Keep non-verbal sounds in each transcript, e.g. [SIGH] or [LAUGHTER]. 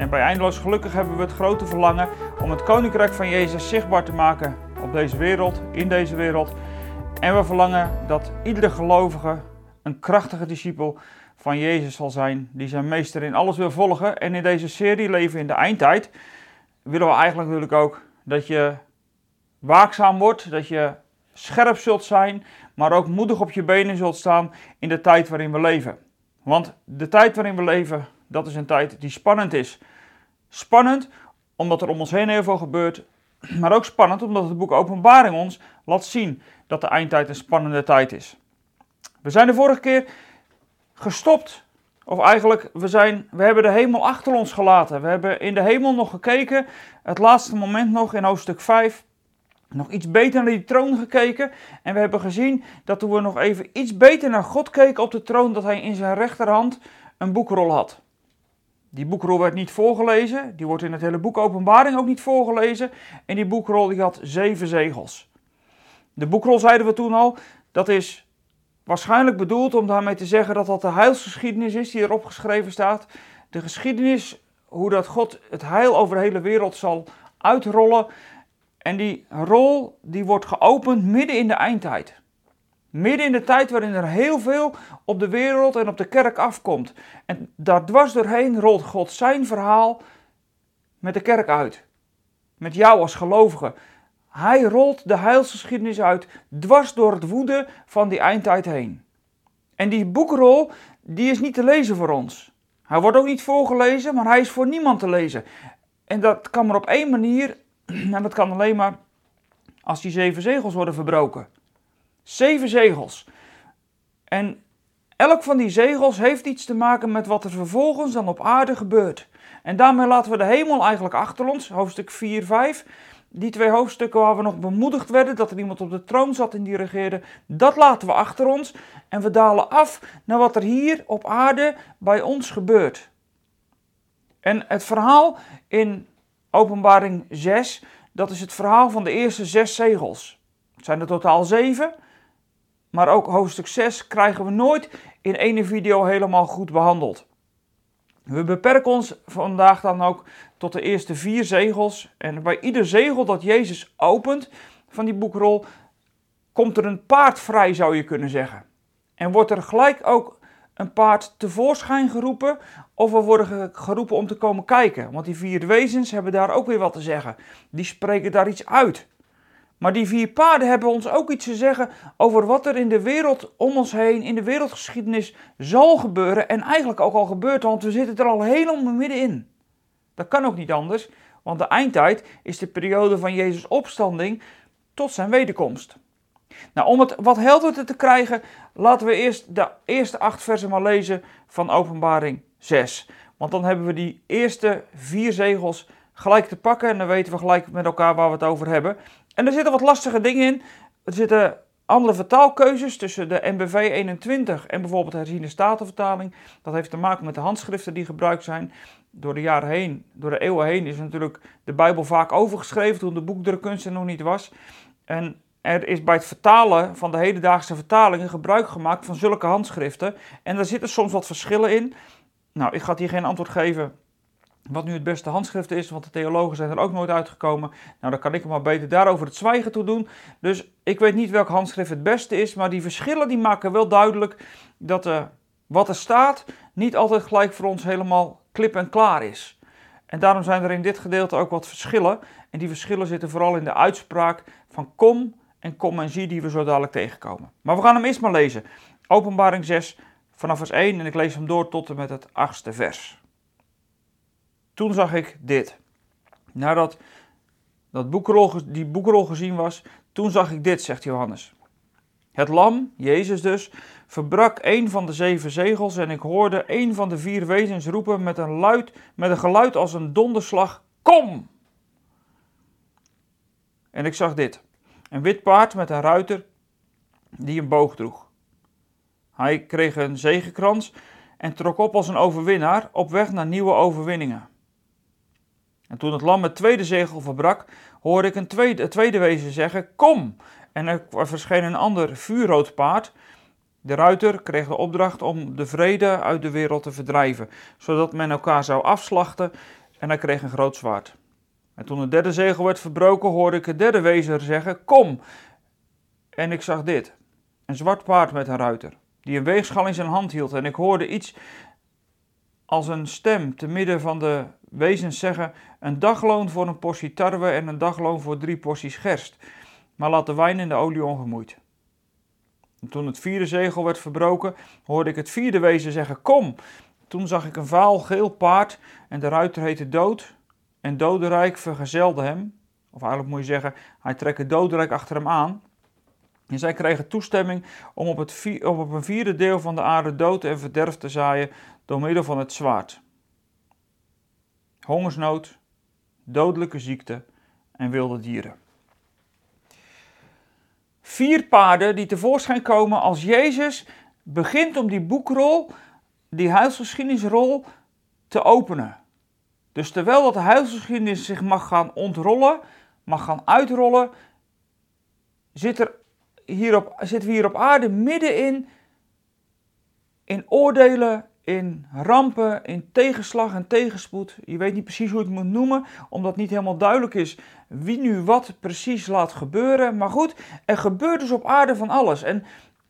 En bij Eindeloos Gelukkig hebben we het grote verlangen om het koninkrijk van Jezus zichtbaar te maken op deze wereld, in deze wereld. En we verlangen dat iedere gelovige een krachtige discipel van Jezus zal zijn, die zijn meester in alles wil volgen. En in deze serie Leven in de Eindtijd willen we eigenlijk natuurlijk ook dat je waakzaam wordt, dat je scherp zult zijn, maar ook moedig op je benen zult staan in de tijd waarin we leven. Want de tijd waarin we leven, dat is een tijd die spannend is. Spannend omdat er om ons heen heel veel gebeurt, [CLEARS THROAT] maar ook spannend omdat het boek Openbaring ons laat zien dat de eindtijd een spannende tijd is. We zijn de vorige keer gestopt. Of eigenlijk, we, zijn, we hebben de hemel achter ons gelaten. We hebben in de hemel nog gekeken. Het laatste moment nog in hoofdstuk 5. Nog iets beter naar die troon gekeken. En we hebben gezien dat toen we nog even iets beter naar God keken op de troon, dat hij in zijn rechterhand een boekrol had. Die boekrol werd niet voorgelezen. Die wordt in het hele boek Openbaring ook niet voorgelezen. En die boekrol die had zeven zegels. De boekrol zeiden we toen al, dat is Waarschijnlijk bedoeld om daarmee te zeggen dat dat de heilsgeschiedenis is die erop geschreven staat. De geschiedenis hoe dat God het heil over de hele wereld zal uitrollen. En die rol die wordt geopend midden in de eindtijd. Midden in de tijd waarin er heel veel op de wereld en op de kerk afkomt. En daar dwars doorheen rolt God zijn verhaal met de kerk uit. Met jou als gelovige. Hij rolt de heilsgeschiedenis uit dwars door het woede van die eindtijd heen. En die boekrol, die is niet te lezen voor ons. Hij wordt ook niet voorgelezen, maar hij is voor niemand te lezen. En dat kan maar op één manier, [CLEARS THROAT] en dat kan alleen maar als die zeven zegels worden verbroken. Zeven zegels. En elk van die zegels heeft iets te maken met wat er vervolgens dan op aarde gebeurt. En daarmee laten we de hemel eigenlijk achter ons, hoofdstuk 4, 5 die twee hoofdstukken waar we nog bemoedigd werden dat er iemand op de troon zat en die regeerde, dat laten we achter ons en we dalen af naar wat er hier op aarde bij ons gebeurt. En het verhaal in Openbaring 6, dat is het verhaal van de eerste zes zegels. Het zijn er totaal zeven, maar ook hoofdstuk 6 krijgen we nooit in ene video helemaal goed behandeld. We beperken ons vandaag dan ook tot de eerste vier zegels. En bij ieder zegel dat Jezus opent van die boekrol, komt er een paard vrij, zou je kunnen zeggen. En wordt er gelijk ook een paard tevoorschijn geroepen, of we worden geroepen om te komen kijken. Want die vier wezens hebben daar ook weer wat te zeggen. Die spreken daar iets uit. Maar die vier paarden hebben ons ook iets te zeggen over wat er in de wereld om ons heen, in de wereldgeschiedenis zal gebeuren. En eigenlijk ook al gebeurt, want we zitten er al helemaal middenin. Dat kan ook niet anders, want de eindtijd is de periode van Jezus' opstanding tot zijn wederkomst. Nou, om het wat helderder te krijgen, laten we eerst de eerste acht versen maar lezen van Openbaring 6. Want dan hebben we die eerste vier zegels gelijk te pakken en dan weten we gelijk met elkaar waar we het over hebben. En er zitten wat lastige dingen in. Er zitten andere vertaalkeuzes tussen de NBV 21 en bijvoorbeeld de herziene statenvertaling. Dat heeft te maken met de handschriften die gebruikt zijn. Door de jaren heen, door de eeuwen heen is natuurlijk de Bijbel vaak overgeschreven toen de boekdrukkunst er nog niet was. En er is bij het vertalen van de hedendaagse vertalingen gebruik gemaakt van zulke handschriften. En daar zitten soms wat verschillen in. Nou, ik ga hier geen antwoord geven wat nu het beste handschrift is, want de theologen zijn er ook nooit uitgekomen. Nou, dan kan ik maar beter daarover het zwijgen toe doen. Dus ik weet niet welk handschrift het beste is, maar die verschillen die maken wel duidelijk dat uh, wat er staat niet altijd gelijk voor ons helemaal klip en klaar is. En daarom zijn er in dit gedeelte ook wat verschillen. En die verschillen zitten vooral in de uitspraak van kom en kom en zie die we zo dadelijk tegenkomen. Maar we gaan hem eerst maar lezen. Openbaring 6 vanaf vers 1 en ik lees hem door tot en met het achtste vers. Toen zag ik dit. Nadat dat boekrol, die boekrol gezien was, toen zag ik dit, zegt Johannes. Het lam, Jezus dus, verbrak een van de zeven zegels en ik hoorde een van de vier wezens roepen met een, luid, met een geluid als een donderslag, kom! En ik zag dit, een wit paard met een ruiter die een boog droeg. Hij kreeg een zegenkrans en trok op als een overwinnaar op weg naar nieuwe overwinningen. En toen het lam het tweede zegel verbrak, hoorde ik een tweede, het tweede wezen zeggen: Kom! En er verscheen een ander vuurrood paard. De ruiter kreeg de opdracht om de vrede uit de wereld te verdrijven, zodat men elkaar zou afslachten en hij kreeg een groot zwaard. En toen het derde zegel werd verbroken, hoorde ik het derde wezen zeggen: Kom! En ik zag dit: een zwart paard met een ruiter, die een weegschaal in zijn hand hield. En ik hoorde iets als een stem te midden van de wezens zeggen: Een dagloon voor een portie tarwe en een dagloon voor drie porties gerst. Maar laat de wijn en de olie ongemoeid. En toen het vierde zegel werd verbroken, hoorde ik het vierde wezen zeggen: Kom! Toen zag ik een vaal geel paard en de ruiter heette Dood. En Dodenrijk vergezelde hem. Of eigenlijk moet je zeggen, hij trekt Dodenrijk achter hem aan. En zij kregen toestemming om op, het, om op een vierde deel van de aarde dood en verderf te zaaien door middel van het zwaard. Hongersnood, dodelijke ziekte en wilde dieren. Vier paarden die tevoorschijn komen als Jezus begint om die boekrol, die huisgeschiedenisrol, te openen. Dus terwijl dat de huisgeschiedenis zich mag gaan ontrollen, mag gaan uitrollen, zit er zitten we hier op aarde middenin in oordelen, in rampen, in tegenslag en tegenspoed. Je weet niet precies hoe je het moet noemen, omdat niet helemaal duidelijk is wie nu wat precies laat gebeuren. Maar goed, er gebeurt dus op aarde van alles. En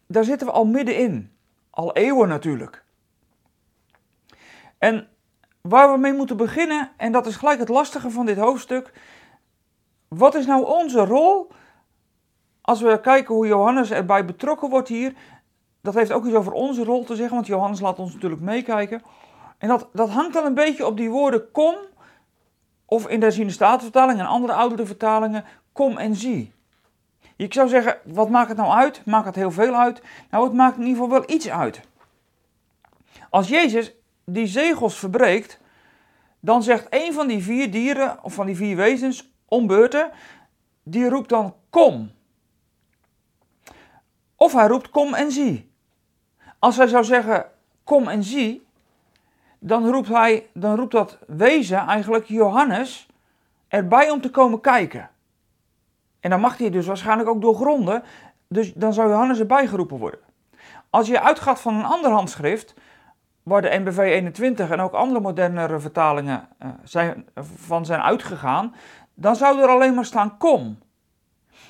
daar zitten we al middenin. Al eeuwen natuurlijk. En waar we mee moeten beginnen, en dat is gelijk het lastige van dit hoofdstuk. Wat is nou onze rol als we kijken hoe Johannes erbij betrokken wordt hier? Dat heeft ook iets over onze rol te zeggen, want Johannes laat ons natuurlijk meekijken. En dat, dat hangt dan een beetje op die woorden kom, of in de Statenvertaling en andere oudere vertalingen, kom en zie. Ik zou zeggen, wat maakt het nou uit? Maakt het heel veel uit? Nou, het maakt in ieder geval wel iets uit. Als Jezus die zegels verbreekt, dan zegt een van die vier dieren, of van die vier wezens, om beurten, die roept dan kom. Of hij roept kom en zie. Als hij zou zeggen kom en zie, dan roept, hij, dan roept dat wezen eigenlijk Johannes erbij om te komen kijken. En dan mag hij dus waarschijnlijk ook doorgronden, dus dan zou Johannes erbij geroepen worden. Als je uitgaat van een ander handschrift, waar de NBV 21 en ook andere modernere vertalingen uh, zijn, van zijn uitgegaan, dan zou er alleen maar staan kom.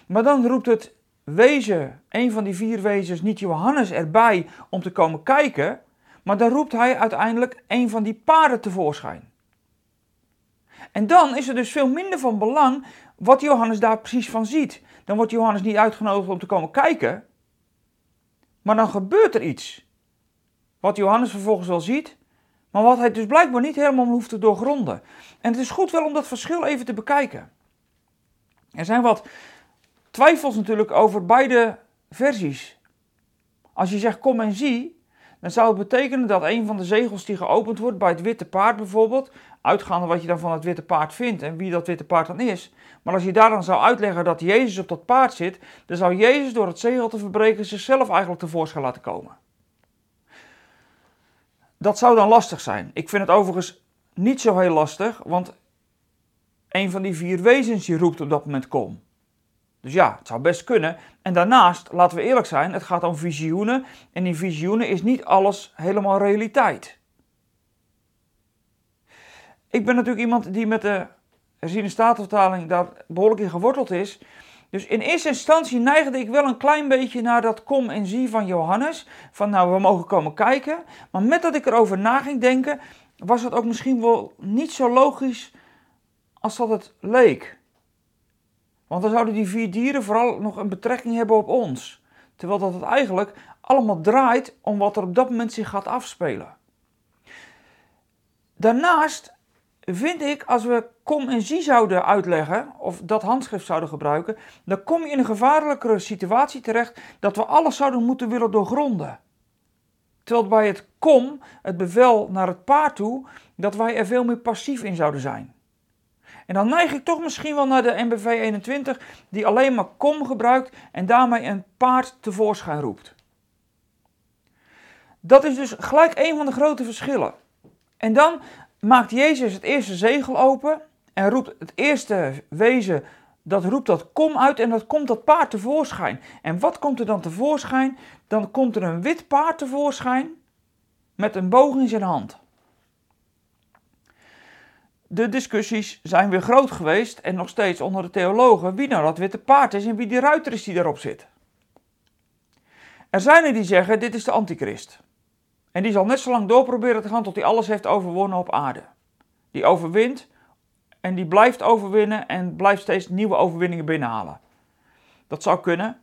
Maar dan roept het wezen, een van die vier wezens, niet Johannes erbij om te komen kijken, maar dan roept hij uiteindelijk een van die paarden tevoorschijn. En dan is er dus veel minder van belang wat Johannes daar precies van ziet. Dan wordt Johannes niet uitgenodigd om te komen kijken, maar dan gebeurt er iets. Wat Johannes vervolgens wel ziet, maar wat hij dus blijkbaar niet helemaal hoeft te doorgronden. En het is goed wel om dat verschil even te bekijken. Er zijn wat twijfels natuurlijk over beide versies. Als je zegt kom en zie, dan zou het betekenen dat een van de zegels die geopend wordt bij het witte paard bijvoorbeeld, uitgaande wat je dan van het witte paard vindt en wie dat witte paard dan is. Maar als je daar dan zou uitleggen dat Jezus op dat paard zit, dan zou Jezus door het zegel te verbreken zichzelf eigenlijk tevoorschijn laten komen. Dat zou dan lastig zijn. Ik vind het overigens niet zo heel lastig, want een van die vier wezens die roept op dat moment kom. Dus ja, het zou best kunnen. En daarnaast, laten we eerlijk zijn, het gaat om visioenen. En in visioenen is niet alles helemaal realiteit. Ik ben natuurlijk iemand die met de herziene statenvertaling daar behoorlijk in geworteld is. Dus in eerste instantie neigde ik wel een klein beetje naar dat kom en zie van Johannes. Van nou, we mogen komen kijken. Maar met dat ik erover na ging denken, was het ook misschien wel niet zo logisch als dat het leek. Want dan zouden die vier dieren vooral nog een betrekking hebben op ons. Terwijl dat het eigenlijk allemaal draait om wat er op dat moment zich gaat afspelen. Daarnaast vind ik, als we kom en zie zouden uitleggen, of dat handschrift zouden gebruiken, dan kom je in een gevaarlijkere situatie terecht dat we alles zouden moeten willen doorgronden. Terwijl bij het kom, het bevel naar het paard toe, dat wij er veel meer passief in zouden zijn. En dan neig ik toch misschien wel naar de MBV 21, die alleen maar kom gebruikt en daarmee een paard tevoorschijn roept. Dat is dus gelijk een van de grote verschillen. En dan maakt Jezus het eerste zegel open en roept het eerste wezen, dat roept dat kom uit en dat komt dat paard tevoorschijn. En wat komt er dan tevoorschijn? Dan komt er een wit paard tevoorschijn met een boog in zijn hand. De discussies zijn weer groot geweest en nog steeds onder de theologen wie nou dat witte paard is en wie die ruiter is die daarop zit. Er zijn er die zeggen dit is de antichrist. En die zal net zo lang doorproberen te gaan tot hij alles heeft overwonnen op aarde. Die overwint en die blijft overwinnen en blijft steeds nieuwe overwinningen binnenhalen. Dat zou kunnen.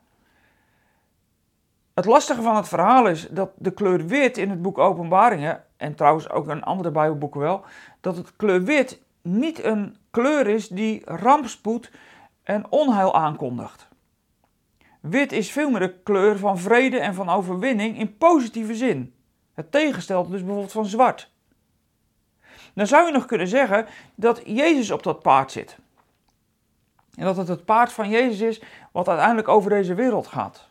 Het lastige van het verhaal is dat de kleur wit in het boek Openbaringen, en trouwens ook in andere Bijbelboeken wel, dat het kleur wit niet een kleur is die rampspoed en onheil aankondigt. Wit is veel meer de kleur van vrede en van overwinning in positieve zin. Het tegenstelde dus bijvoorbeeld van zwart. Dan zou je nog kunnen zeggen dat Jezus op dat paard zit. En dat het het paard van Jezus is wat uiteindelijk over deze wereld gaat.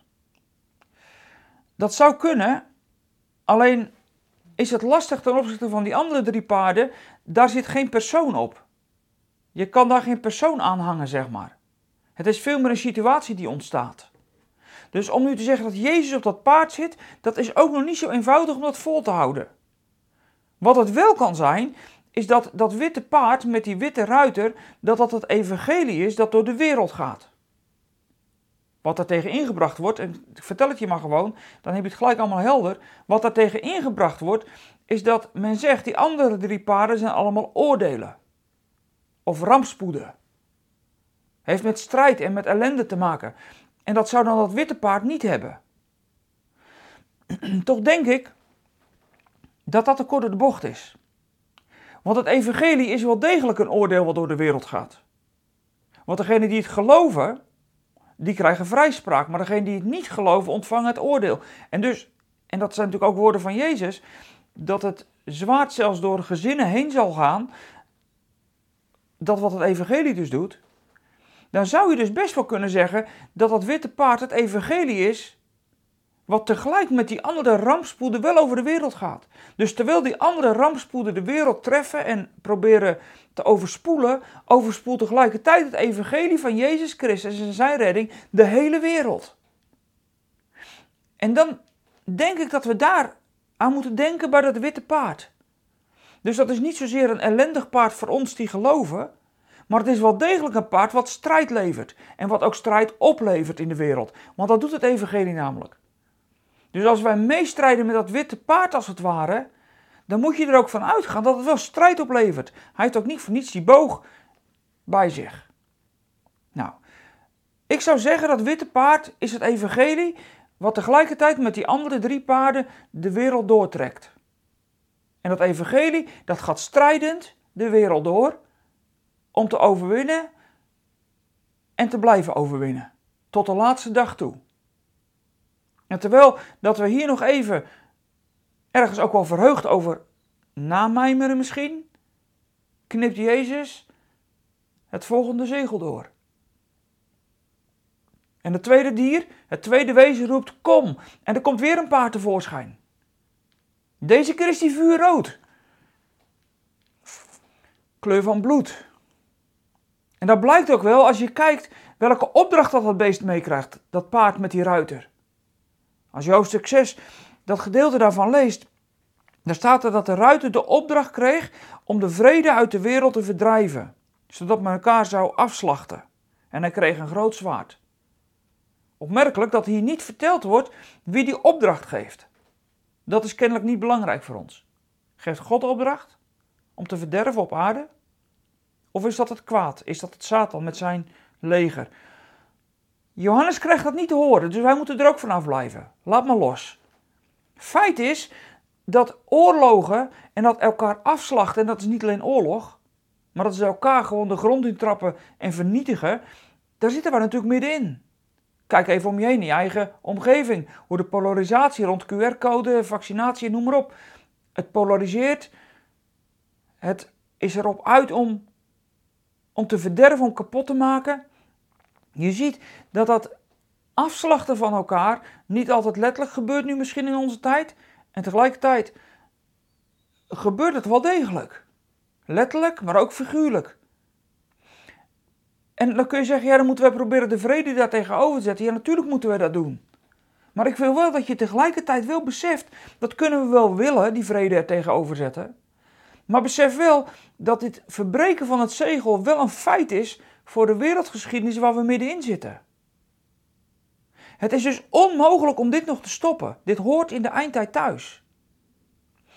Dat zou kunnen, alleen is het lastig ten opzichte van die andere drie paarden, daar zit geen persoon op. Je kan daar geen persoon aan hangen, zeg maar. Het is veel meer een situatie die ontstaat. Dus om nu te zeggen dat Jezus op dat paard zit, dat is ook nog niet zo eenvoudig om dat vol te houden. Wat het wel kan zijn, is dat dat witte paard met die witte ruiter, dat dat het evangelie is dat door de wereld gaat. Wat er tegen ingebracht wordt, en ik vertel het je maar gewoon, dan heb je het gelijk allemaal helder. Wat er tegen ingebracht wordt, is dat men zegt, die andere drie paarden zijn allemaal oordelen. Of rampspoeden. Heeft met strijd en met ellende te maken. En dat zou dan dat witte paard niet hebben. [CLEARS THROAT] Toch denk ik dat dat te kort door de bocht is. Want het evangelie is wel degelijk een oordeel wat door de wereld gaat. Want degenen die het geloven, die krijgen vrijspraak. Maar degenen die het niet geloven, ontvangen het oordeel. En dus, en dat zijn natuurlijk ook woorden van Jezus, dat het zwaard zelfs door gezinnen heen zal gaan. Dat wat het evangelie dus doet. Dan zou je dus best wel kunnen zeggen dat dat witte paard het evangelie is wat tegelijk met die andere rampspoeden wel over de wereld gaat. Dus terwijl die andere rampspoeden de wereld treffen en proberen te overspoelen, overspoelt tegelijkertijd het evangelie van Jezus Christus en zijn redding de hele wereld. En dan denk ik dat we daar aan moeten denken bij dat witte paard. Dus dat is niet zozeer een ellendig paard voor ons die geloven, maar het is wel degelijk een paard wat strijd levert en wat ook strijd oplevert in de wereld. Want dat doet het evangelie namelijk. Dus als wij meestrijden met dat witte paard als het ware, dan moet je er ook van uitgaan dat het wel strijd oplevert. Hij heeft ook niet voor niets die boog bij zich. Nou, ik zou zeggen dat witte paard is het evangelie wat tegelijkertijd met die andere drie paarden de wereld doortrekt. En dat evangelie, dat gaat strijdend de wereld door om te overwinnen en te blijven overwinnen. Tot de laatste dag toe. En terwijl dat we hier nog even ergens ook wel verheugd over namijmeren misschien, knipt Jezus het volgende zegel door. En het tweede dier, het tweede wezen roept kom. En er komt weer een paard tevoorschijn. Deze keer is die vuurrood. Kleur van bloed. En dat blijkt ook wel als je kijkt welke opdracht dat dat beest meekrijgt. Dat paard met die ruiter. Als je hoofdstuk 6 dat gedeelte daarvan leest, dan staat er dat de ruiter de opdracht kreeg om de vrede uit de wereld te verdrijven, zodat men elkaar zou afslachten. En hij kreeg een groot zwaard. Opmerkelijk dat hier niet verteld wordt wie die opdracht geeft. Dat is kennelijk niet belangrijk voor ons. Geeft God opdracht om te verderven op aarde? Of is dat het kwaad? Is dat het Satan met zijn leger? Johannes krijgt dat niet te horen, dus wij moeten er ook vanaf blijven. Laat maar los. Feit is dat oorlogen en dat elkaar afslachten, en dat is niet alleen oorlog, maar dat ze elkaar gewoon de grond in trappen en vernietigen, daar zitten we natuurlijk middenin. Kijk even om je heen, in je eigen omgeving. Hoe de polarisatie rond QR-code, vaccinatie, noem maar op. Het polariseert. Het is erop uit om, om te verderven, om kapot te maken. Je ziet dat dat afslachten van elkaar niet altijd letterlijk gebeurt nu misschien in onze tijd. En tegelijkertijd gebeurt het wel degelijk. Letterlijk, maar ook figuurlijk. En dan kun je zeggen, ja, dan moeten we proberen de vrede daar tegenover te zetten. Ja, natuurlijk moeten we dat doen. Maar ik wil wel dat je tegelijkertijd wel beseft, dat kunnen we wel willen, die vrede er tegenover zetten. Maar besef wel dat dit verbreken van het zegel wel een feit is voor de wereldgeschiedenis waar we middenin zitten. Het is dus onmogelijk om dit nog te stoppen. Dit hoort in de eindtijd thuis.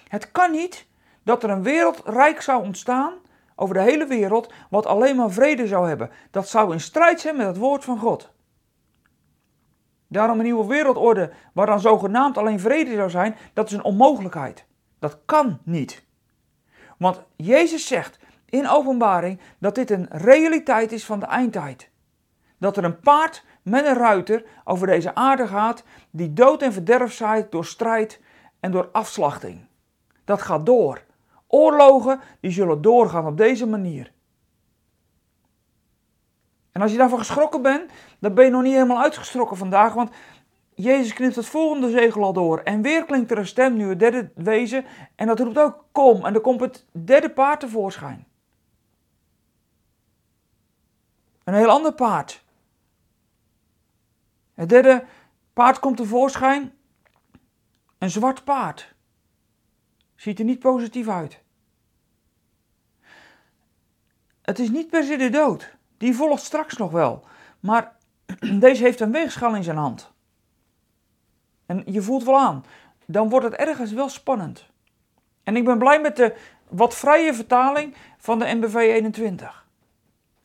Het kan niet dat er een wereldrijk zou ontstaan over de hele wereld wat alleen maar vrede zou hebben. Dat zou in strijd zijn met het woord van God. Daarom een nieuwe wereldorde waar dan zogenaamd alleen vrede zou zijn, dat is een onmogelijkheid. Dat kan niet. Want Jezus zegt in openbaring dat dit een realiteit is van de eindtijd. Dat er een paard met een ruiter over deze aarde gaat die dood en verderf zaait door strijd en door afslachting. Dat gaat door. Oorlogen die zullen doorgaan op deze manier. En als je daarvan geschrokken bent, dan ben je nog niet helemaal uitgeschrokken vandaag, want Jezus knipt het volgende zegel al door. En weer klinkt er een stem, nu het derde wezen, en dat roept ook kom. En dan komt het derde paard tevoorschijn. Een heel ander paard. Het derde paard komt tevoorschijn. Een zwart paard. Ziet er niet positief uit. Het is niet per se de dood. Die volgt straks nog wel. Maar [CLEARS THROAT] deze heeft een weegschaal in zijn hand. En je voelt wel aan. Dan wordt het ergens wel spannend. En ik ben blij met de wat vrije vertaling van de NBV 21.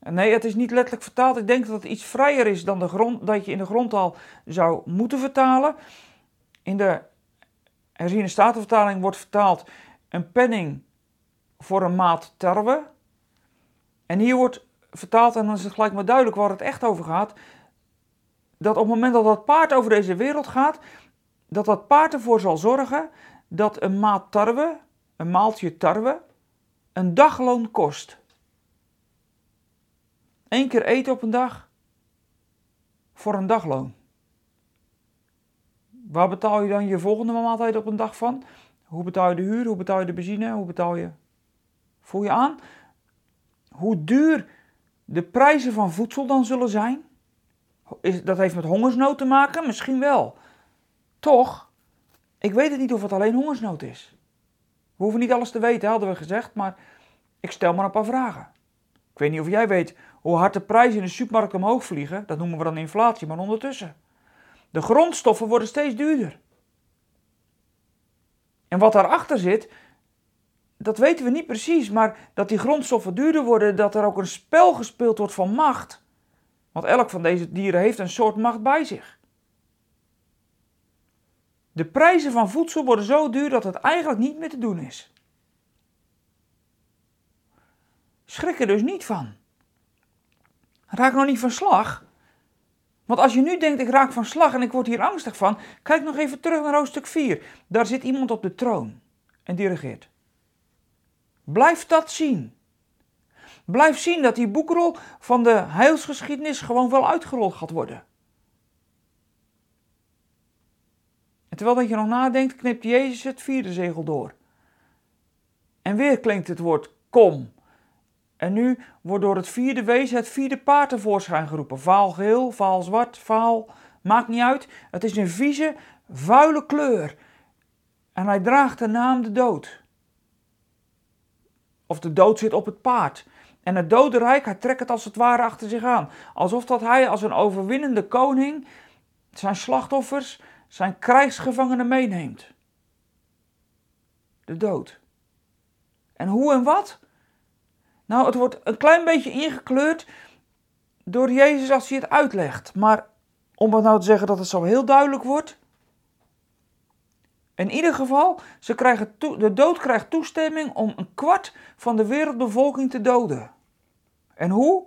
Nee, het is niet letterlijk vertaald. Ik denk dat het iets vrijer is dan de grond, dat je in de grondtaal zou moeten vertalen. In de herziene statenvertaling wordt vertaald een penning voor een maat tarwe. En hier wordt vertaald, en dan is het gelijk maar duidelijk waar het echt over gaat, dat op het moment dat dat paard over deze wereld gaat, dat dat paard ervoor zal zorgen dat een maat tarwe, een maaltje tarwe, een dagloon kost. Eén keer eten op een dag voor een dagloon. Waar betaal je dan je volgende maaltijd op een dag van? Hoe betaal je de huur? Hoe betaal je de benzine? Hoe betaal je? Voel je aan hoe duur de prijzen van voedsel dan zullen zijn? Is, dat heeft met hongersnood te maken? Misschien wel. Toch, ik weet het niet of het alleen hongersnood is. We hoeven niet alles te weten, hadden we gezegd, maar ik stel maar een paar vragen. Ik weet niet of jij weet hoe hard de prijzen in de supermarkt omhoog vliegen. Dat noemen we dan inflatie, maar ondertussen. De grondstoffen worden steeds duurder. En wat daarachter zit, dat weten we niet precies, maar dat die grondstoffen duurder worden, dat er ook een spel gespeeld wordt van macht. Want elk van deze dieren heeft een soort macht bij zich. De prijzen van voedsel worden zo duur dat het eigenlijk niet meer te doen is. Schrik er dus niet van. Raak nog niet van slag. Want als je nu denkt, ik raak van slag en ik word hier angstig van, kijk nog even terug naar hoofdstuk 4. Daar zit iemand op de troon en dirigeert. Blijf dat zien. Blijf zien dat die boekrol van de heilsgeschiedenis gewoon wel uitgerold gaat worden. En terwijl dat je nog nadenkt, knipt Jezus het vierde zegel door. En weer klinkt het woord kom. En nu wordt door het vierde wezen het vierde paard tevoorschijn geroepen. Vaal geel, vaal zwart, vaal, maakt niet uit. Het is een vieze, vuile kleur. En hij draagt de naam de dood. Of de dood zit op het paard. En het dodenrijk, hij trekt het als het ware achter zich aan. Alsof dat hij als een overwinnende koning zijn slachtoffers, zijn krijgsgevangenen meeneemt. De dood. En hoe en wat? Nou, het wordt een klein beetje ingekleurd door Jezus als hij het uitlegt. Maar om het nou te zeggen dat het zo heel duidelijk wordt. In ieder geval, ze krijgen de dood krijgt toestemming om een kwart van de wereldbevolking te doden. En hoe?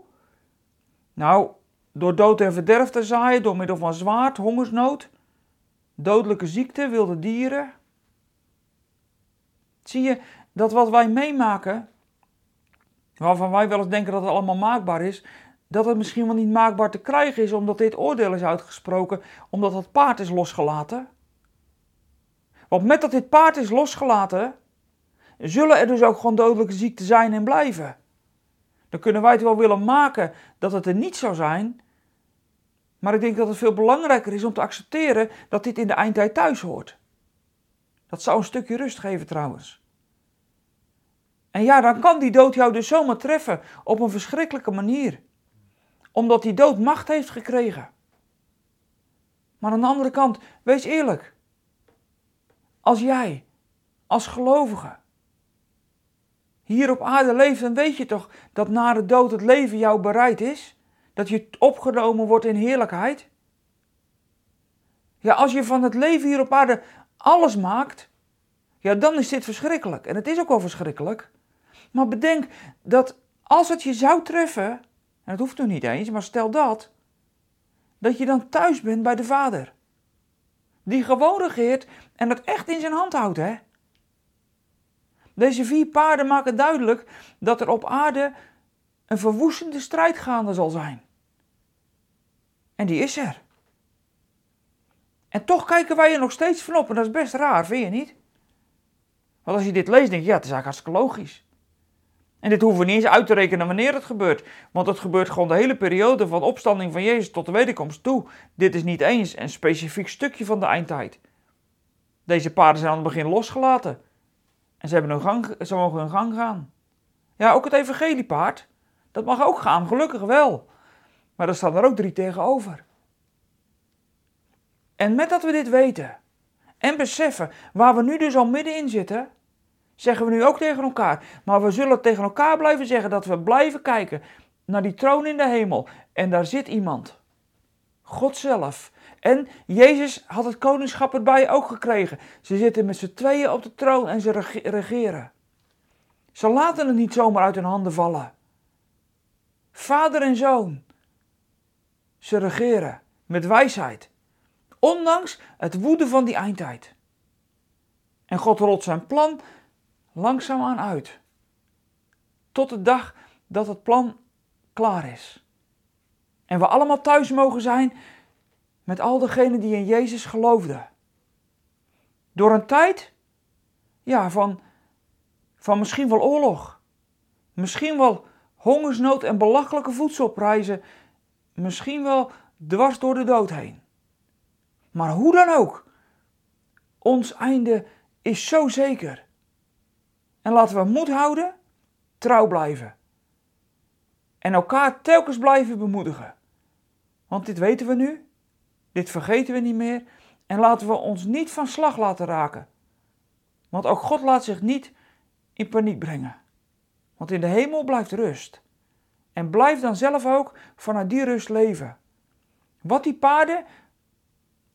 Nou, door dood en verderf te zaaien, door middel van zwaard, hongersnood, dodelijke ziekte, wilde dieren. Zie je dat wat wij meemaken, waarvan wij wel eens denken dat het allemaal maakbaar is, dat het misschien wel niet maakbaar te krijgen is omdat dit oordeel is uitgesproken, omdat het paard is losgelaten. Want met dat dit paard is losgelaten, zullen er dus ook gewoon dodelijke ziekten zijn en blijven. Dan kunnen wij het wel willen maken dat het er niet zou zijn, maar ik denk dat het veel belangrijker is om te accepteren dat dit in de eindtijd thuis hoort. Dat zou een stukje rust geven trouwens. En ja, dan kan die dood jou dus zomaar treffen op een verschrikkelijke manier. Omdat die dood macht heeft gekregen. Maar aan de andere kant, wees eerlijk. Als jij, als gelovige, hier op aarde leeft, dan weet je toch dat na de dood het leven jou bereid is? Dat je opgenomen wordt in heerlijkheid? Ja, als je van het leven hier op aarde alles maakt, ja, dan is dit verschrikkelijk. En het is ook wel verschrikkelijk. Maar bedenk dat als het je zou treffen, en dat hoeft nog niet eens, maar stel dat, dat je dan thuis bent bij de Vader. Die gewoon regeert en het echt in zijn hand houdt, hè? Deze vier paarden maken duidelijk dat er op aarde een verwoestende strijd gaande zal zijn. En die is er. En toch kijken wij er nog steeds van op en dat is best raar, vind je niet? Want als je dit leest, denk je, ja, het is eigenlijk hartstikke logisch. En dit hoeven we niet eens uit te rekenen wanneer het gebeurt. Want het gebeurt gewoon de hele periode van opstanding van Jezus tot de wederkomst toe. Dit is niet eens een specifiek stukje van de eindtijd. Deze paarden zijn aan het begin losgelaten. En ze, hebben hun gang, ze mogen hun gang gaan. Ja, ook het evangeliepaard. Dat mag ook gaan, gelukkig wel. Maar er staan er ook drie tegenover. En met dat we dit weten en beseffen waar we nu dus al middenin zitten, zeggen we nu ook tegen elkaar. Maar we zullen tegen elkaar blijven zeggen dat we blijven kijken naar die troon in de hemel. En daar zit iemand. God zelf. En Jezus had het koningschap erbij ook gekregen. Ze zitten met z'n tweeën op de troon en ze regeren. Ze laten het niet zomaar uit hun handen vallen. Vader en zoon. Ze regeren met wijsheid. Ondanks het woede van die eindtijd. En God rolt zijn plan langzaamaan uit. Tot de dag dat het plan klaar is. En we allemaal thuis mogen zijn met al degenen die in Jezus geloofden. Door een tijd, ja, van, van misschien wel oorlog. Misschien wel hongersnood en belachelijke voedselprijzen. Misschien wel dwars door de dood heen. Maar hoe dan ook, ons einde is zo zeker. En laten we moed houden, trouw blijven. En elkaar telkens blijven bemoedigen. Want dit weten we nu, dit vergeten we niet meer. En laten we ons niet van slag laten raken. Want ook God laat zich niet in paniek brengen. Want in de hemel blijft rust. En blijf dan zelf ook vanuit die rust leven. Wat die paarden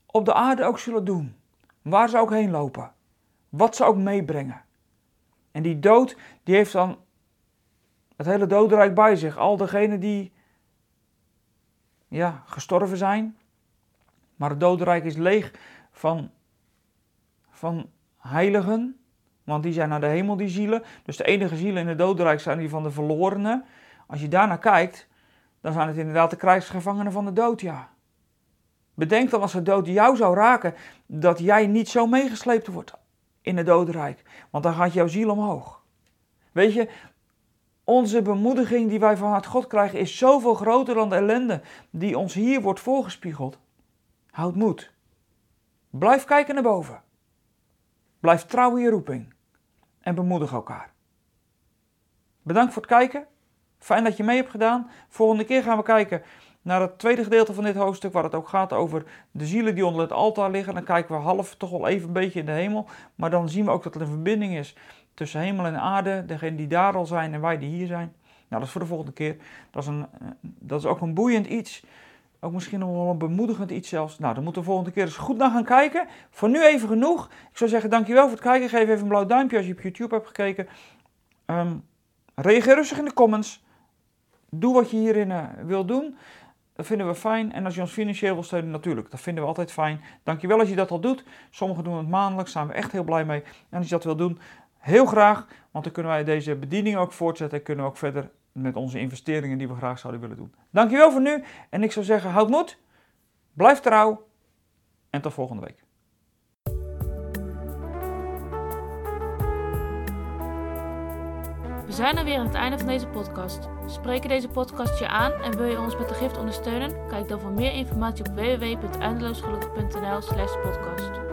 op de aarde ook zullen doen. Waar ze ook heen lopen. Wat ze ook meebrengen. En die dood, die heeft dan het hele dodenrijk bij zich. Al degenen die ja, gestorven zijn. Maar het dodenrijk is leeg van, van heiligen. Want die zijn naar de hemel, die zielen. Dus de enige zielen in het dodenrijk zijn die van de verlorenen. Als je daarnaar kijkt, dan zijn het inderdaad de krijgsgevangenen van de dood, ja. Bedenk dan als de dood jou zou raken, dat jij niet zo meegesleept wordt in het dodenrijk. Want dan gaat jouw ziel omhoog. Weet je, onze bemoediging die wij vanuit God krijgen is zoveel groter dan de ellende die ons hier wordt voorgespiegeld. Houd moed. Blijf kijken naar boven. Blijf trouw in je roeping. En bemoedig elkaar. Bedankt voor het kijken. Fijn dat je mee hebt gedaan. Volgende keer gaan we kijken naar het tweede gedeelte van dit hoofdstuk, waar het ook gaat over de zielen die onder het altaar liggen. Dan kijken we half toch wel even een beetje in de hemel. Maar dan zien we ook dat er een verbinding is tussen hemel en aarde. Degene die daar al zijn en wij die hier zijn. Nou, dat is voor de volgende keer. Dat is, een, eh, dat is ook een boeiend iets. Ook misschien nog wel een bemoedigend iets zelfs. Nou, dan moeten we de volgende keer eens goed naar gaan kijken. Voor nu even genoeg. Ik zou zeggen, dankjewel voor het kijken. Geef even een blauw duimpje als je op YouTube hebt gekeken. Um, reageer rustig in de comments. Doe wat je hierin uh, wil doen. Dat vinden we fijn. En als je ons financieel wil steunen, natuurlijk. Dat vinden we altijd fijn. Dankjewel als je dat al doet. Sommigen doen het maandelijks. Daar zijn we echt heel blij mee. En als je dat wil doen, heel graag. Want dan kunnen wij deze bediening ook voortzetten. En kunnen we ook verder met onze investeringen die we graag zouden willen doen. Dankjewel voor nu. En ik zou zeggen, houd moed. Blijf trouw. En tot volgende week. We zijn er weer aan het einde van deze podcast. Spreken deze podcast je aan en wil je ons met de gift ondersteunen? Kijk dan voor meer informatie op www.eindeloosgelukkig.nl/podcast.